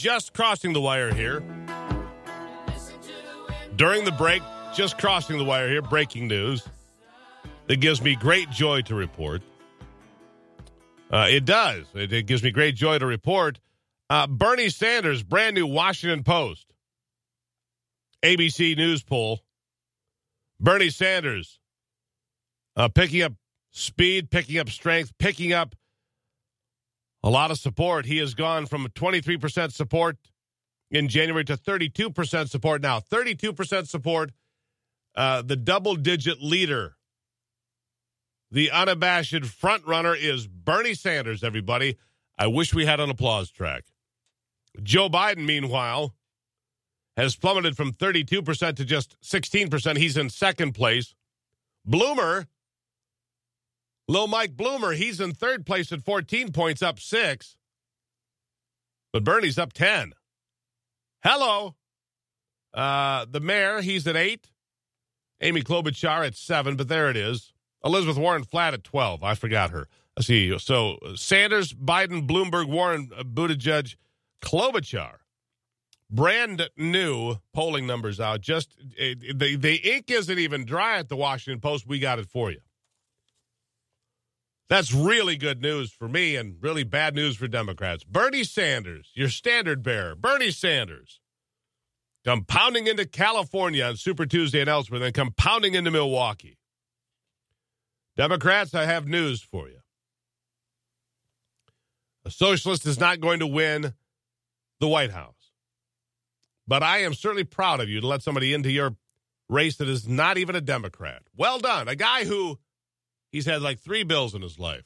just crossing the wire here. During the break, just crossing the wire here, breaking news that gives me great joy to report. Uh, it does. It, it, gives me great joy to report. Uh, Bernie Sanders, brand new Washington Post, ABC News poll. Bernie Sanders uh, picking up speed, picking up strength, picking up a lot of support. He has gone from 23% support in January to 32% support now. 32% support. Uh, the double digit leader, the unabashed front runner is Bernie Sanders, everybody. I wish we had an applause track. Joe Biden, meanwhile, has plummeted from 32% to just 16%. He's in second place. Bloomer, Lil Mike Bloomer, he's in third place at 14 points, up six. But Bernie's up 10. Hello. Uh, the mayor, he's at eight. Amy Klobuchar at seven, but there it is. Elizabeth Warren flat at 12. I forgot her. Let's see. So Sanders, Biden, Bloomberg, Warren, uh, Buttigieg, Klobuchar. Brand new polling numbers out. Just uh, the, the ink isn't even dry at the Washington Post. We got it for you. That's really good news for me and really bad news for Democrats. Bernie Sanders, your standard bearer, Bernie Sanders, compounding into California on Super Tuesday and elsewhere, then compounding into Milwaukee. Democrats, I have news for you. A socialist is not going to win the White House. But I am certainly proud of you to let somebody into your race that is not even a Democrat. Well done. A guy who He's had like three bills in his life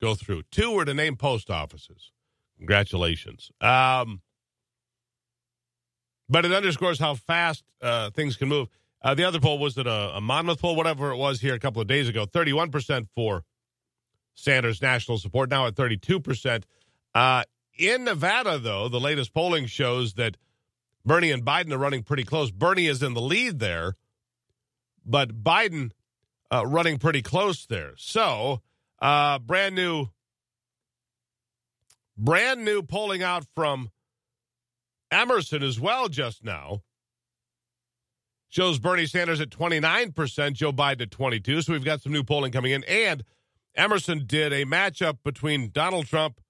go through. Two were to name post offices. Congratulations. Um, but it underscores how fast uh, things can move. Uh, the other poll was it a, a, Monmouth poll, whatever it was here a couple of days ago. Thirty-one percent for Sanders' national support, now at thirty-two percent. Uh, in Nevada, though, the latest polling shows that Bernie and Biden are running pretty close. Bernie is in the lead there, but Biden uh, running pretty close there. So, uh, brand new, brand new polling out from Emerson as well just now shows Bernie Sanders at 29%, Joe Biden at 22. So we've got some new polling coming in. And Emerson did a matchup between Donald Trump,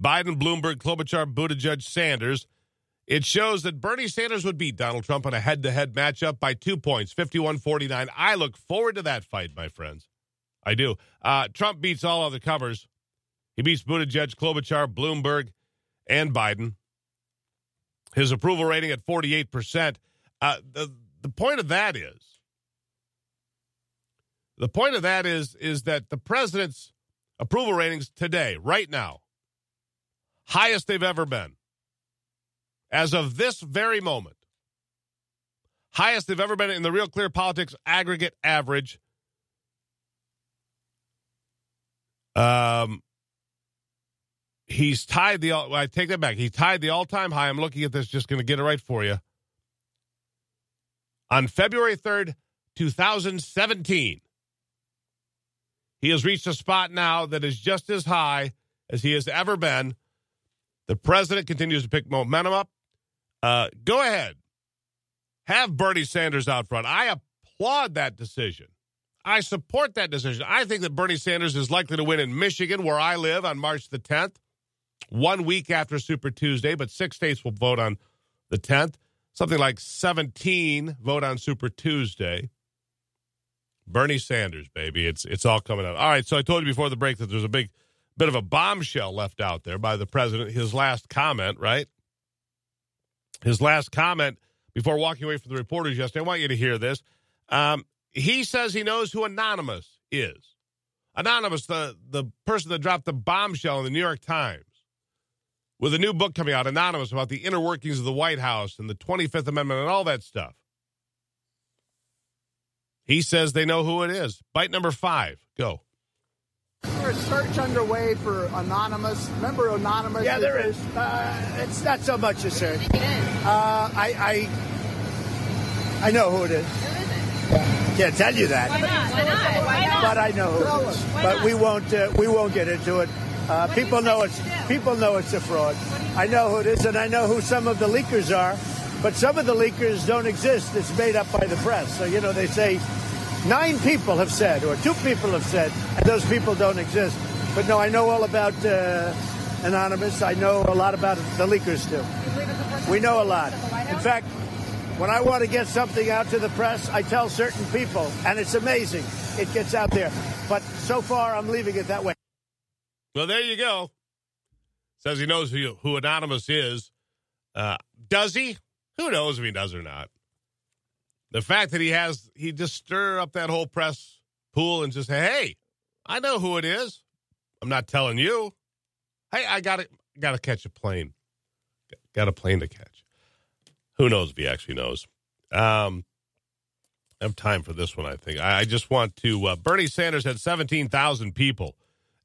Biden, Bloomberg, Klobuchar, Buttigieg, Sanders. It shows that Bernie Sanders would beat Donald Trump in a head to head matchup by two points, 51 49. I look forward to that fight, my friends. I do. Uh, Trump beats all other covers. He beats Buttigieg, Klobuchar, Bloomberg, and Biden. His approval rating at 48%. Uh, the, the point of that is the point of that is is that the president's approval ratings today, right now, highest they've ever been as of this very moment. Highest they've ever been in the Real Clear Politics aggregate average. Um, he's tied the. I take that back. He tied the all-time high. I'm looking at this, just going to get it right for you. On February 3rd, 2017, he has reached a spot now that is just as high as he has ever been. The president continues to pick momentum up. Uh, go ahead. Have Bernie Sanders out front. I applaud that decision. I support that decision. I think that Bernie Sanders is likely to win in Michigan, where I live, on March the 10th, one week after Super Tuesday, but six states will vote on the 10th. Something like 17 vote on Super Tuesday. Bernie Sanders, baby. It's it's all coming out. All right, so I told you before the break that there's a big bit of a bombshell left out there by the president. His last comment, right? His last comment before walking away from the reporters yesterday. I want you to hear this. Um, he says he knows who Anonymous is. Anonymous, the, the person that dropped the bombshell in the New York Times, with a new book coming out, Anonymous, about the inner workings of the White House and the 25th Amendment and all that stuff. He says they know who it is. Bite number five. Go. There's a search underway for Anonymous. Remember Anonymous? Yeah, there is. Uh, it's not so much a search. Uh, I, I, I know who it is. Can't tell you that. Why not? Why not? Why not? But I know who it is. But we won't. Uh, we won't get into it. Uh, people know it's people know it's a fraud. I know who it is, and I know who some of the leakers are. But some of the leakers don't exist. It's made up by the press. So you know they say nine people have said, or two people have said, and those people don't exist. But no, I know all about uh, Anonymous. I know a lot about the leakers too. We know a lot. In fact, when I want to get something out to the press, I tell certain people, and it's amazing. It gets out there. But so far, I'm leaving it that way. Well, there you go. Says he knows who, who Anonymous is. Uh, does he? Who knows if he does or not? The fact that he has, he just stir up that whole press pool and just say, hey, I know who it is. I'm not telling you. Hey, I got to got to catch a plane. Got a plane to catch. Who knows if he actually knows? Um, I have time for this one. I think I, I just want to. Uh, Bernie Sanders had 17,000 people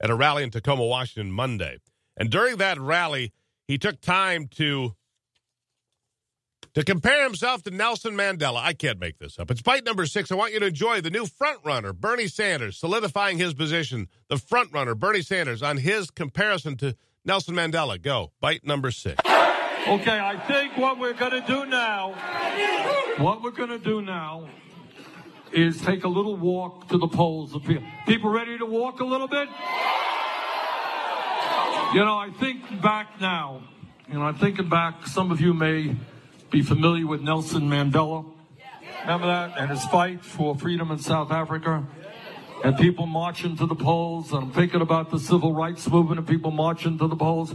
at a rally in Tacoma, Washington, Monday, and during that rally, he took time to to compare himself to Nelson Mandela. I can't make this up. It's bite number six. I want you to enjoy the new front runner, Bernie Sanders, solidifying his position. The front runner, Bernie Sanders, on his comparison to Nelson Mandela. Go. Bite number six. Okay, I think what we're going to do now, what we're going to do now is take a little walk to the polls. People ready to walk a little bit? You know, I think back now, you know, I'm thinking back, some of you may be familiar with Nelson Mandela. Remember that? And his fight for freedom in South Africa. And people marching to the polls. And I'm thinking about the civil rights movement and people marching to the polls.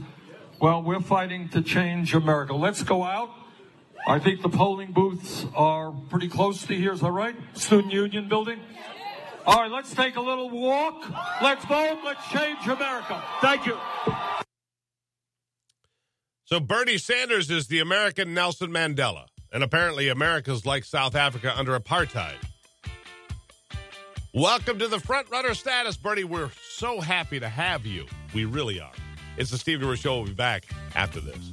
Well, we're fighting to change America. Let's go out. I think the polling booths are pretty close to here. Is that right? Student Union building? All right, let's take a little walk. Let's vote. Let's change America. Thank you. So Bernie Sanders is the American Nelson Mandela, and apparently America's like South Africa under apartheid. Welcome to the front runner status, Bernie. We're so happy to have you. We really are. It's the Steve Gruber Show. We'll be back after this.